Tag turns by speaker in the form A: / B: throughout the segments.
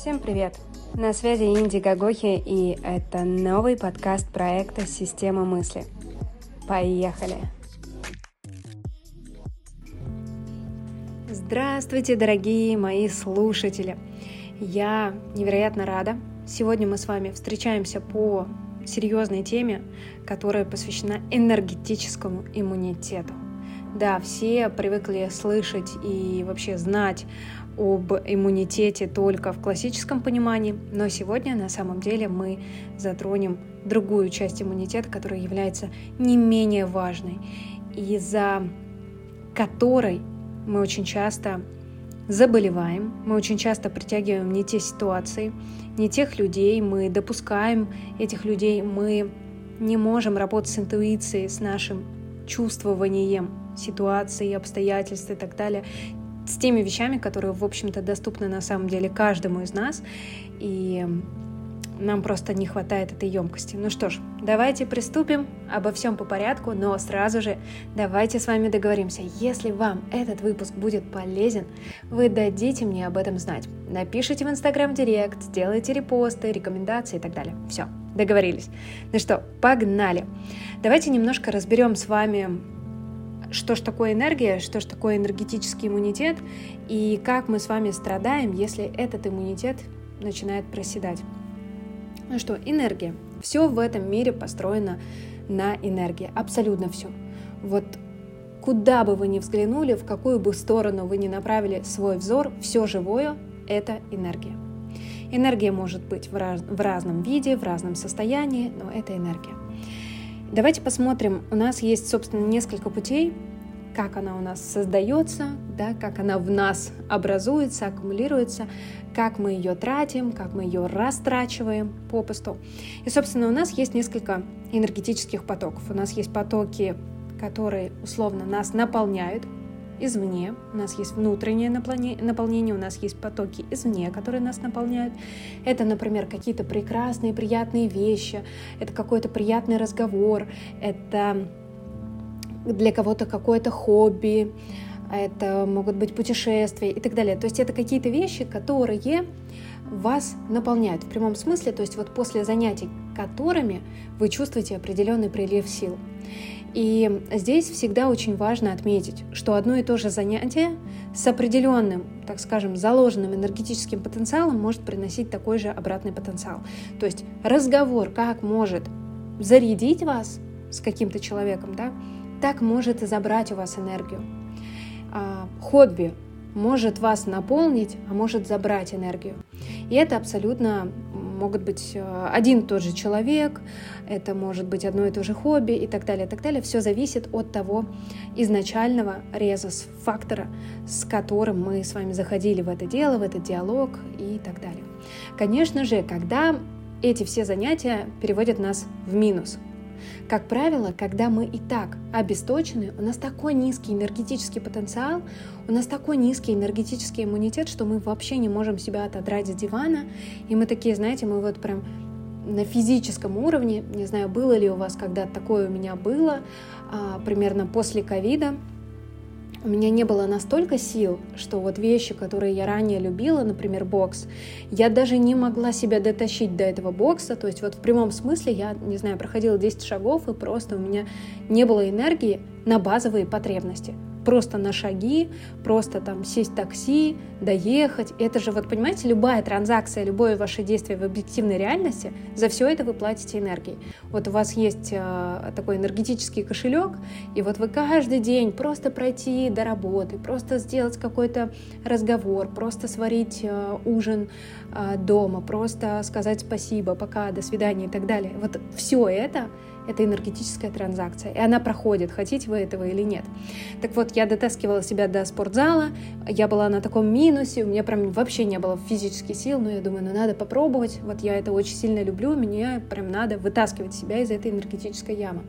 A: Всем привет! На связи Инди Гагохи, и это новый подкаст проекта «Система мысли». Поехали! Здравствуйте, дорогие мои слушатели! Я невероятно рада. Сегодня мы с вами встречаемся по серьезной теме, которая посвящена энергетическому иммунитету. Да, все привыкли слышать и вообще знать об иммунитете только в классическом понимании, но сегодня на самом деле мы затронем другую часть иммунитета, которая является не менее важной, и за которой мы очень часто заболеваем, мы очень часто притягиваем не те ситуации, не тех людей, мы допускаем этих людей, мы не можем работать с интуицией, с нашим чувствованием ситуации, обстоятельств и так далее, с теми вещами, которые, в общем-то, доступны на самом деле каждому из нас, и нам просто не хватает этой емкости. Ну что ж, давайте приступим, обо всем по порядку, но сразу же давайте с вами договоримся. Если вам этот выпуск будет полезен, вы дадите мне об этом знать. Напишите в Инстаграм Директ, сделайте репосты, рекомендации и так далее. Все, договорились. Ну что, погнали. Давайте немножко разберем с вами что ж такое энергия, что ж такое энергетический иммунитет и как мы с вами страдаем, если этот иммунитет начинает проседать. Ну что, энергия. Все в этом мире построено на энергии, абсолютно все. Вот куда бы вы ни взглянули, в какую бы сторону вы ни направили свой взор, все живое — это энергия. Энергия может быть в, раз, в разном виде, в разном состоянии, но это энергия. Давайте посмотрим. У нас есть, собственно, несколько путей, как она у нас создается, да, как она в нас образуется, аккумулируется, как мы ее тратим, как мы ее растрачиваем попусту. И, собственно, у нас есть несколько энергетических потоков. У нас есть потоки, которые условно нас наполняют, извне, у нас есть внутреннее наполнение, у нас есть потоки извне, которые нас наполняют. Это, например, какие-то прекрасные, приятные вещи, это какой-то приятный разговор, это для кого-то какое-то хобби, это могут быть путешествия и так далее. То есть это какие-то вещи, которые вас наполняют в прямом смысле, то есть вот после занятий которыми вы чувствуете определенный прилив сил. И здесь всегда очень важно отметить, что одно и то же занятие с определенным, так скажем, заложенным энергетическим потенциалом может приносить такой же обратный потенциал. То есть разговор как может зарядить вас с каким-то человеком, да, так может и забрать у вас энергию. А, хобби может вас наполнить, а может забрать энергию. И это абсолютно могут быть э, один и тот же человек, это может быть одно и то же хобби и так далее, и так далее. Все зависит от того изначального резус-фактора, с которым мы с вами заходили в это дело, в этот диалог и так далее. Конечно же, когда эти все занятия переводят нас в минус, как правило, когда мы и так обесточены, у нас такой низкий энергетический потенциал, у нас такой низкий энергетический иммунитет, что мы вообще не можем себя отодрать с дивана, и мы такие, знаете, мы вот прям на физическом уровне, не знаю, было ли у вас когда-то такое у меня было, а, примерно после ковида, у меня не было настолько сил, что вот вещи, которые я ранее любила, например, бокс, я даже не могла себя дотащить до этого бокса, то есть вот в прямом смысле я, не знаю, проходила 10 шагов, и просто у меня не было энергии на базовые потребности просто на шаги, просто там сесть в такси, доехать. Это же, вот понимаете, любая транзакция, любое ваше действие в объективной реальности, за все это вы платите энергией. Вот у вас есть э, такой энергетический кошелек, и вот вы каждый день просто пройти до работы, просто сделать какой-то разговор, просто сварить э, ужин э, дома, просто сказать спасибо, пока, до свидания и так далее. Вот все это это энергетическая транзакция, и она проходит, хотите вы этого или нет. Так вот, я дотаскивала себя до спортзала, я была на таком минусе, у меня прям вообще не было физических сил, но я думаю, ну надо попробовать, вот я это очень сильно люблю, мне прям надо вытаскивать себя из этой энергетической ямы.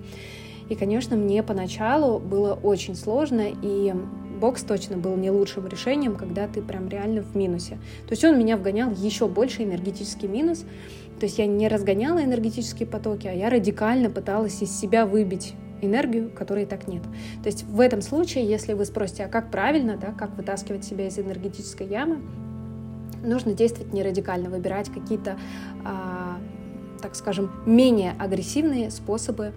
A: И, конечно, мне поначалу было очень сложно, и бокс точно был не лучшим решением, когда ты прям реально в минусе. То есть он меня вгонял еще больше энергетический минус, то есть я не разгоняла энергетические потоки, а я радикально пыталась из себя выбить энергию, которой так нет. То есть в этом случае, если вы спросите, а как правильно, да, как вытаскивать себя из энергетической ямы, нужно действовать не радикально, выбирать какие-то, а, так скажем, менее агрессивные способы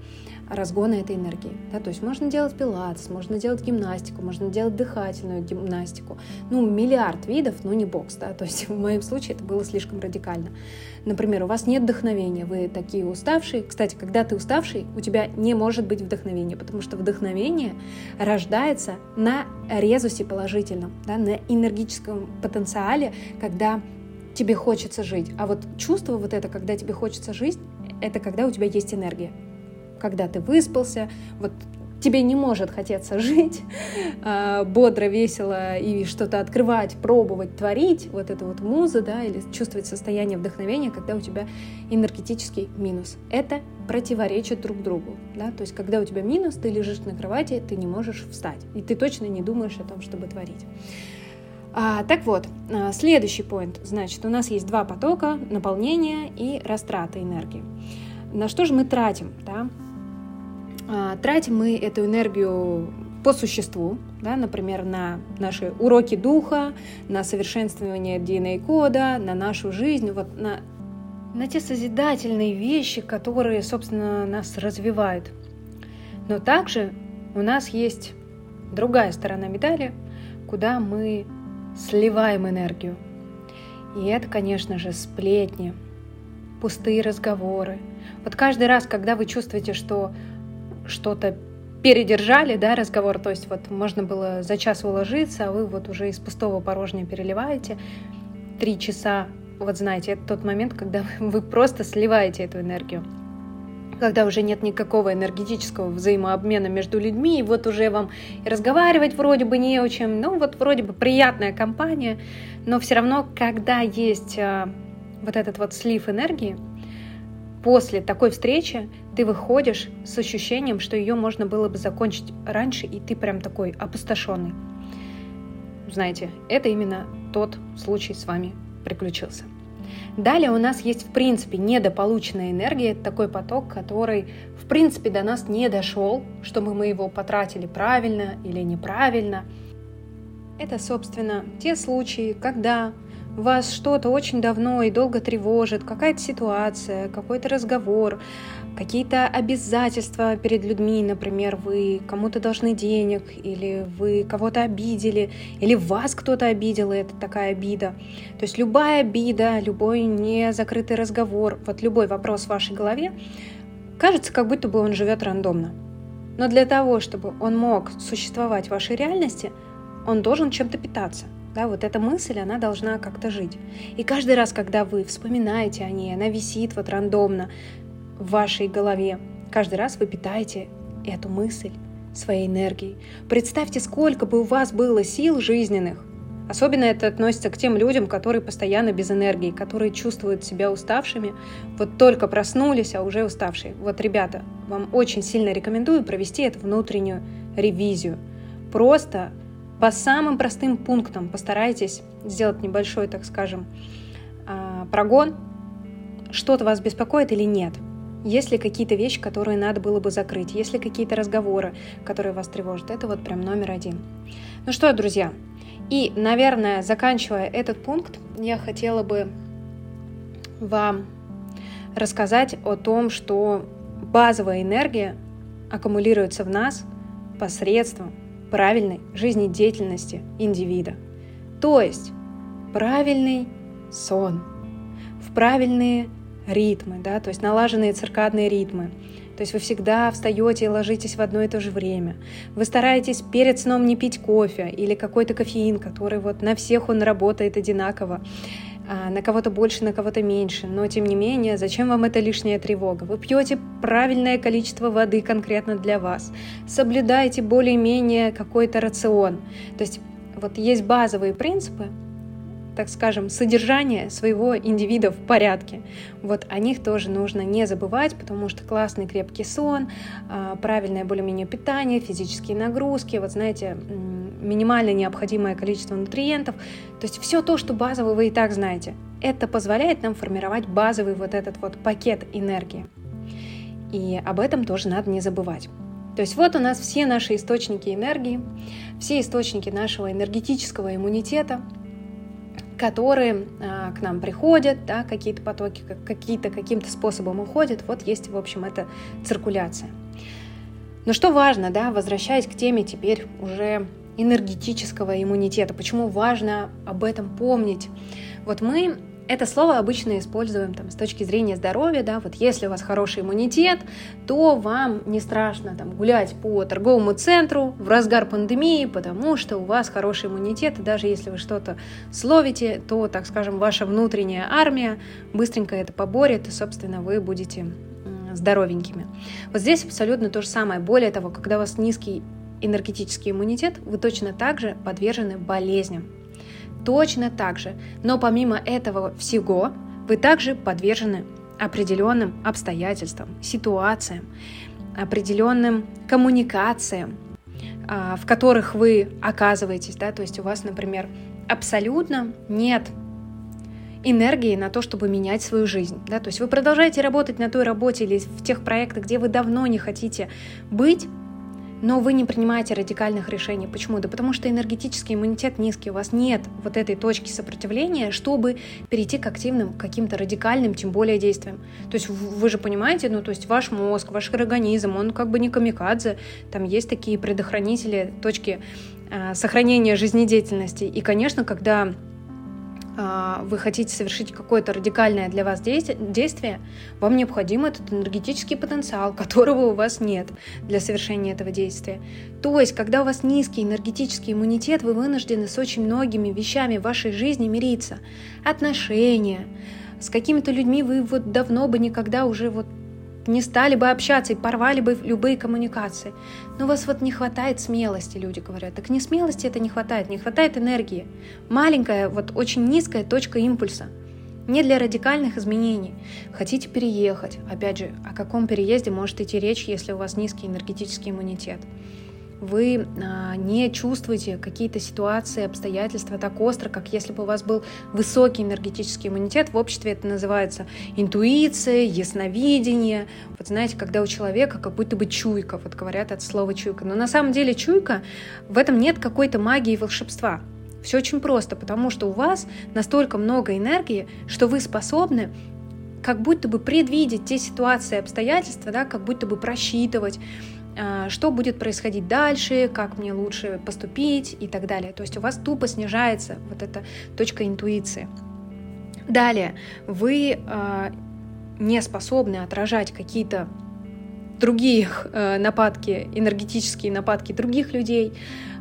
A: разгона этой энергии. Да, то есть можно делать пилатес, можно делать гимнастику, можно делать дыхательную гимнастику. Ну, миллиард видов, но не бокс. Да, то есть в моем случае это было слишком радикально. Например, у вас нет вдохновения, вы такие уставшие. Кстати, когда ты уставший, у тебя не может быть вдохновения, потому что вдохновение рождается на резусе положительном, да, на энергическом потенциале, когда тебе хочется жить. А вот чувство вот это, когда тебе хочется жить, это когда у тебя есть энергия когда ты выспался, вот тебе не может хотеться жить а, бодро, весело и что-то открывать, пробовать, творить, вот это вот муза, да, или чувствовать состояние вдохновения, когда у тебя энергетический минус. Это противоречит друг другу, да, то есть когда у тебя минус, ты лежишь на кровати, ты не можешь встать, и ты точно не думаешь о том, чтобы творить. А, так вот, а, следующий поинт. Значит, у нас есть два потока, наполнение и растрата энергии. На что же мы тратим? Да? А, тратим мы эту энергию по существу, да, например, на наши уроки духа, на совершенствование DNA-кода, на нашу жизнь, вот на, на те созидательные вещи, которые, собственно, нас развивают. Но также у нас есть другая сторона медали, куда мы сливаем энергию. И это, конечно же, сплетни, пустые разговоры. Вот каждый раз, когда вы чувствуете, что что-то передержали, да, разговор, то есть вот можно было за час уложиться, а вы вот уже из пустого порожня переливаете. Три часа, вот знаете, это тот момент, когда вы просто сливаете эту энергию когда уже нет никакого энергетического взаимообмена между людьми, и вот уже вам разговаривать вроде бы не о чем, ну вот вроде бы приятная компания, но все равно, когда есть а, вот этот вот слив энергии, после такой встречи ты выходишь с ощущением, что ее можно было бы закончить раньше, и ты прям такой опустошенный. Знаете, это именно тот случай с вами приключился. Далее у нас есть, в принципе, недополученная энергия, такой поток, который, в принципе, до нас не дошел, чтобы мы его потратили правильно или неправильно. Это, собственно, те случаи, когда вас что-то очень давно и долго тревожит, какая-то ситуация, какой-то разговор, какие-то обязательства перед людьми, например, вы кому-то должны денег, или вы кого-то обидели, или вас кто-то обидел, и это такая обида. То есть любая обида, любой незакрытый разговор, вот любой вопрос в вашей голове, кажется, как будто бы он живет рандомно. Но для того, чтобы он мог существовать в вашей реальности, он должен чем-то питаться – да, вот эта мысль, она должна как-то жить. И каждый раз, когда вы вспоминаете о ней, она висит вот рандомно в вашей голове, каждый раз вы питаете эту мысль своей энергией. Представьте, сколько бы у вас было сил жизненных. Особенно это относится к тем людям, которые постоянно без энергии, которые чувствуют себя уставшими, вот только проснулись, а уже уставшие. Вот, ребята, вам очень сильно рекомендую провести эту внутреннюю ревизию. Просто по самым простым пунктам постарайтесь сделать небольшой, так скажем, а, прогон. Что-то вас беспокоит или нет? Есть ли какие-то вещи, которые надо было бы закрыть? Есть ли какие-то разговоры, которые вас тревожат? Это вот прям номер один. Ну что, друзья, и, наверное, заканчивая этот пункт, я хотела бы вам рассказать о том, что базовая энергия аккумулируется в нас посредством правильной жизнедеятельности индивида. То есть правильный сон, в правильные ритмы, да, то есть налаженные циркадные ритмы. То есть вы всегда встаете и ложитесь в одно и то же время. Вы стараетесь перед сном не пить кофе или какой-то кофеин, который вот на всех он работает одинаково. А, на кого-то больше, на кого-то меньше. Но тем не менее, зачем вам эта лишняя тревога? Вы пьете правильное количество воды конкретно для вас. Соблюдаете более-менее какой-то рацион. То есть вот есть базовые принципы, так скажем, содержание своего индивида в порядке. Вот о них тоже нужно не забывать, потому что классный крепкий сон, а, правильное более-менее питание, физические нагрузки, вот знаете, минимально необходимое количество нутриентов, то есть все то, что базово вы и так знаете. Это позволяет нам формировать базовый вот этот вот пакет энергии. И об этом тоже надо не забывать. То есть вот у нас все наши источники энергии, все источники нашего энергетического иммунитета – которые а, к нам приходят, да, какие-то потоки, какие-то каким-то способом уходят. Вот есть, в общем, это циркуляция. Но что важно, да, возвращаясь к теме теперь уже энергетического иммунитета, почему важно об этом помнить? Вот мы это слово обычно используем там, с точки зрения здоровья, да, вот если у вас хороший иммунитет, то вам не страшно там, гулять по торговому центру в разгар пандемии, потому что у вас хороший иммунитет, и даже если вы что-то словите, то, так скажем, ваша внутренняя армия быстренько это поборет, и, собственно, вы будете здоровенькими. Вот здесь абсолютно то же самое. Более того, когда у вас низкий энергетический иммунитет, вы точно так же подвержены болезням точно так же. Но помимо этого всего, вы также подвержены определенным обстоятельствам, ситуациям, определенным коммуникациям, а, в которых вы оказываетесь, да, то есть у вас, например, абсолютно нет энергии на то, чтобы менять свою жизнь, да, то есть вы продолжаете работать на той работе или в тех проектах, где вы давно не хотите быть, но вы не принимаете радикальных решений. Почему? Да потому что энергетический иммунитет низкий, у вас нет вот этой точки сопротивления, чтобы перейти к активным, каким-то радикальным, тем более действиям. То есть вы же понимаете, ну то есть ваш мозг, ваш организм, он как бы не камикадзе, там есть такие предохранители, точки э, сохранения жизнедеятельности. И, конечно, когда вы хотите совершить какое-то радикальное для вас действие, вам необходим этот энергетический потенциал, которого у вас нет для совершения этого действия. То есть, когда у вас низкий энергетический иммунитет, вы вынуждены с очень многими вещами в вашей жизни мириться. Отношения, с какими-то людьми вы вот давно бы никогда уже вот не стали бы общаться и порвали бы любые коммуникации. Но у вас вот не хватает смелости, люди говорят. Так не смелости это не хватает, не хватает энергии. Маленькая, вот очень низкая точка импульса. Не для радикальных изменений. Хотите переехать. Опять же, о каком переезде может идти речь, если у вас низкий энергетический иммунитет? Вы а, не чувствуете какие-то ситуации, обстоятельства так остро, как если бы у вас был высокий энергетический иммунитет. В обществе это называется интуиция, ясновидение. Вот знаете, когда у человека как будто бы чуйка, вот говорят от слова чуйка. Но на самом деле чуйка, в этом нет какой-то магии и волшебства. Все очень просто, потому что у вас настолько много энергии, что вы способны как будто бы предвидеть те ситуации и обстоятельства, да, как будто бы просчитывать, что будет происходить дальше, как мне лучше поступить и так далее. То есть у вас тупо снижается вот эта точка интуиции. Далее, вы э, не способны отражать какие-то другие э, нападки, энергетические нападки других людей,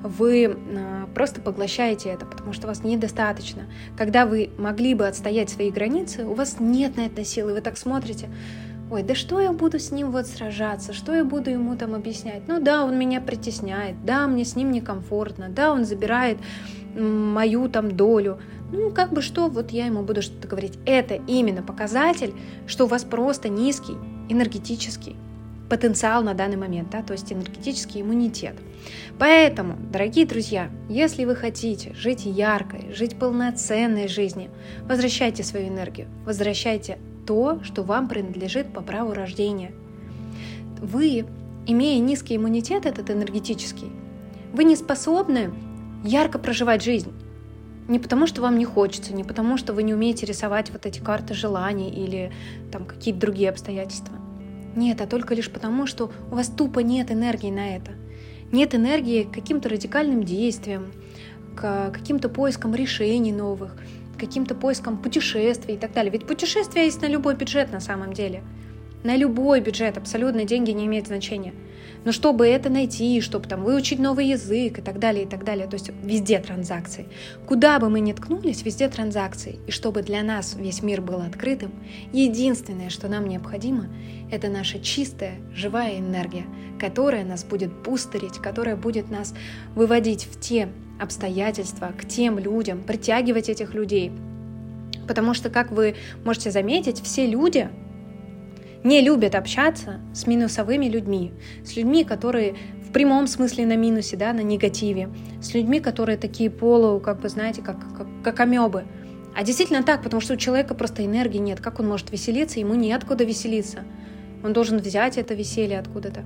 A: вы э, просто поглощаете это, потому что вас недостаточно. Когда вы могли бы отстоять свои границы, у вас нет на это силы, вы так смотрите, ой, да что я буду с ним вот сражаться, что я буду ему там объяснять? Ну да, он меня притесняет, да, мне с ним некомфортно, да, он забирает мою там долю. Ну, как бы что, вот я ему буду что-то говорить. Это именно показатель, что у вас просто низкий энергетический потенциал на данный момент, да, то есть энергетический иммунитет. Поэтому, дорогие друзья, если вы хотите жить яркой, жить полноценной жизнью, возвращайте свою энергию, возвращайте то, что вам принадлежит по праву рождения. Вы, имея низкий иммунитет, этот энергетический, вы не способны ярко проживать жизнь. Не потому, что вам не хочется, не потому, что вы не умеете рисовать вот эти карты желаний или там какие-то другие обстоятельства. Нет, а только лишь потому, что у вас тупо нет энергии на это. Нет энергии к каким-то радикальным действиям, к каким-то поискам решений новых, каким-то поиском путешествий и так далее. Ведь путешествия есть на любой бюджет на самом деле. На любой бюджет абсолютно деньги не имеют значения. Но чтобы это найти, чтобы там выучить новый язык и так далее, и так далее, то есть везде транзакции. Куда бы мы ни ткнулись, везде транзакции. И чтобы для нас весь мир был открытым, единственное, что нам необходимо, это наша чистая, живая энергия, которая нас будет бустерить, которая будет нас выводить в те обстоятельства, к тем людям, притягивать этих людей. Потому что, как вы можете заметить, все люди не любят общаться с минусовыми людьми, с людьми, которые в прямом смысле на минусе, да, на негативе, с людьми, которые такие полу, как бы, знаете, как, как, как амебы. А действительно так, потому что у человека просто энергии нет. Как он может веселиться? Ему неоткуда веселиться. Он должен взять это веселье откуда-то.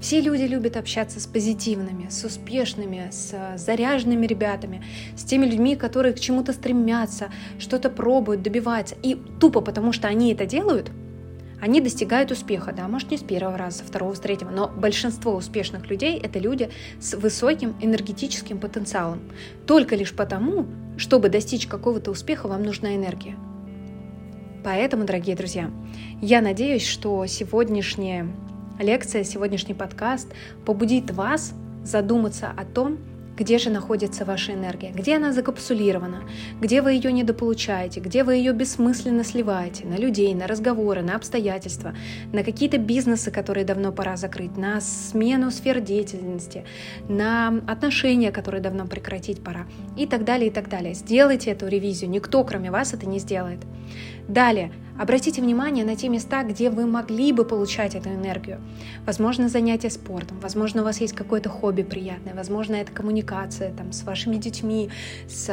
A: Все люди любят общаться с позитивными, с успешными, с заряженными ребятами, с теми людьми, которые к чему-то стремятся, что-то пробуют, добиваются. И тупо потому, что они это делают, они достигают успеха, да, может не с первого раза, со второго, с третьего, но большинство успешных людей — это люди с высоким энергетическим потенциалом. Только лишь потому, чтобы достичь какого-то успеха, вам нужна энергия. Поэтому, дорогие друзья, я надеюсь, что сегодняшняя лекция, сегодняшний подкаст побудит вас задуматься о том, где же находится ваша энергия, где она закапсулирована, где вы ее недополучаете, где вы ее бессмысленно сливаете на людей, на разговоры, на обстоятельства, на какие-то бизнесы, которые давно пора закрыть, на смену сфер деятельности, на отношения, которые давно прекратить пора и так далее, и так далее. Сделайте эту ревизию, никто кроме вас это не сделает. Далее, обратите внимание на те места, где вы могли бы получать эту энергию. Возможно, занятие спортом, возможно, у вас есть какое-то хобби приятное, возможно, это коммуникация там, с вашими детьми, с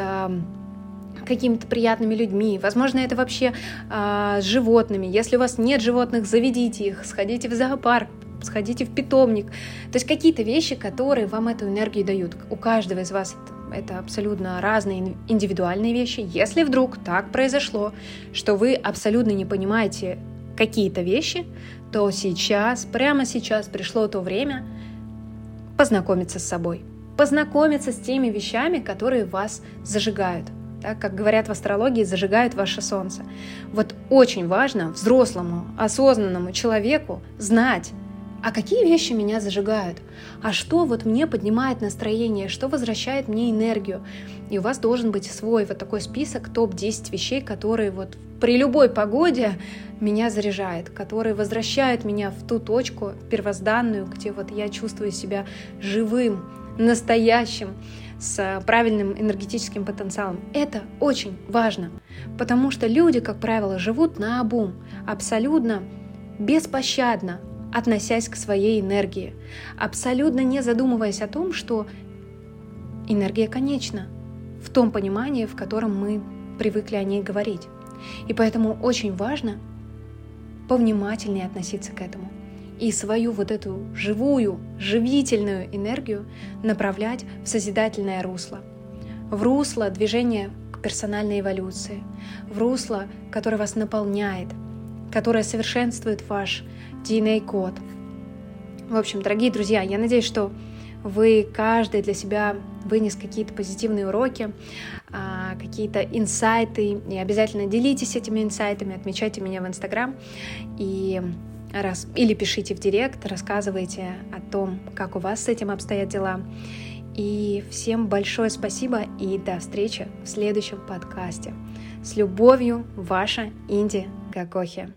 A: какими-то приятными людьми. Возможно, это вообще э, с животными. Если у вас нет животных, заведите их, сходите в зоопарк, сходите в питомник. То есть какие-то вещи, которые вам эту энергию дают. У каждого из вас это абсолютно разные индивидуальные вещи. Если вдруг так произошло, что вы абсолютно не понимаете какие-то вещи, то сейчас, прямо сейчас пришло то время познакомиться с собой, познакомиться с теми вещами, которые вас зажигают. Так, как говорят в астрологии, зажигают ваше солнце. Вот очень важно взрослому, осознанному человеку знать, а какие вещи меня зажигают, а что вот мне поднимает настроение, что возвращает мне энергию. И у вас должен быть свой вот такой список топ-10 вещей, которые вот при любой погоде меня заряжает, которые возвращают меня в ту точку первозданную, где вот я чувствую себя живым, настоящим, с правильным энергетическим потенциалом. Это очень важно, потому что люди, как правило, живут на обум, абсолютно беспощадно, относясь к своей энергии, абсолютно не задумываясь о том, что энергия конечна, в том понимании, в котором мы привыкли о ней говорить. И поэтому очень важно повнимательнее относиться к этому и свою вот эту живую, живительную энергию направлять в созидательное русло, в русло движения к персональной эволюции, в русло, которое вас наполняет, которое совершенствует ваш DNA-код. В общем, дорогие друзья, я надеюсь, что вы каждый для себя вынес какие-то позитивные уроки, а, какие-то инсайты, и обязательно делитесь этими инсайтами, отмечайте меня в Инстаграм и раз, или пишите в Директ, рассказывайте о том, как у вас с этим обстоят дела. И всем большое спасибо и до встречи в следующем подкасте. С любовью, ваша Инди Гагохи.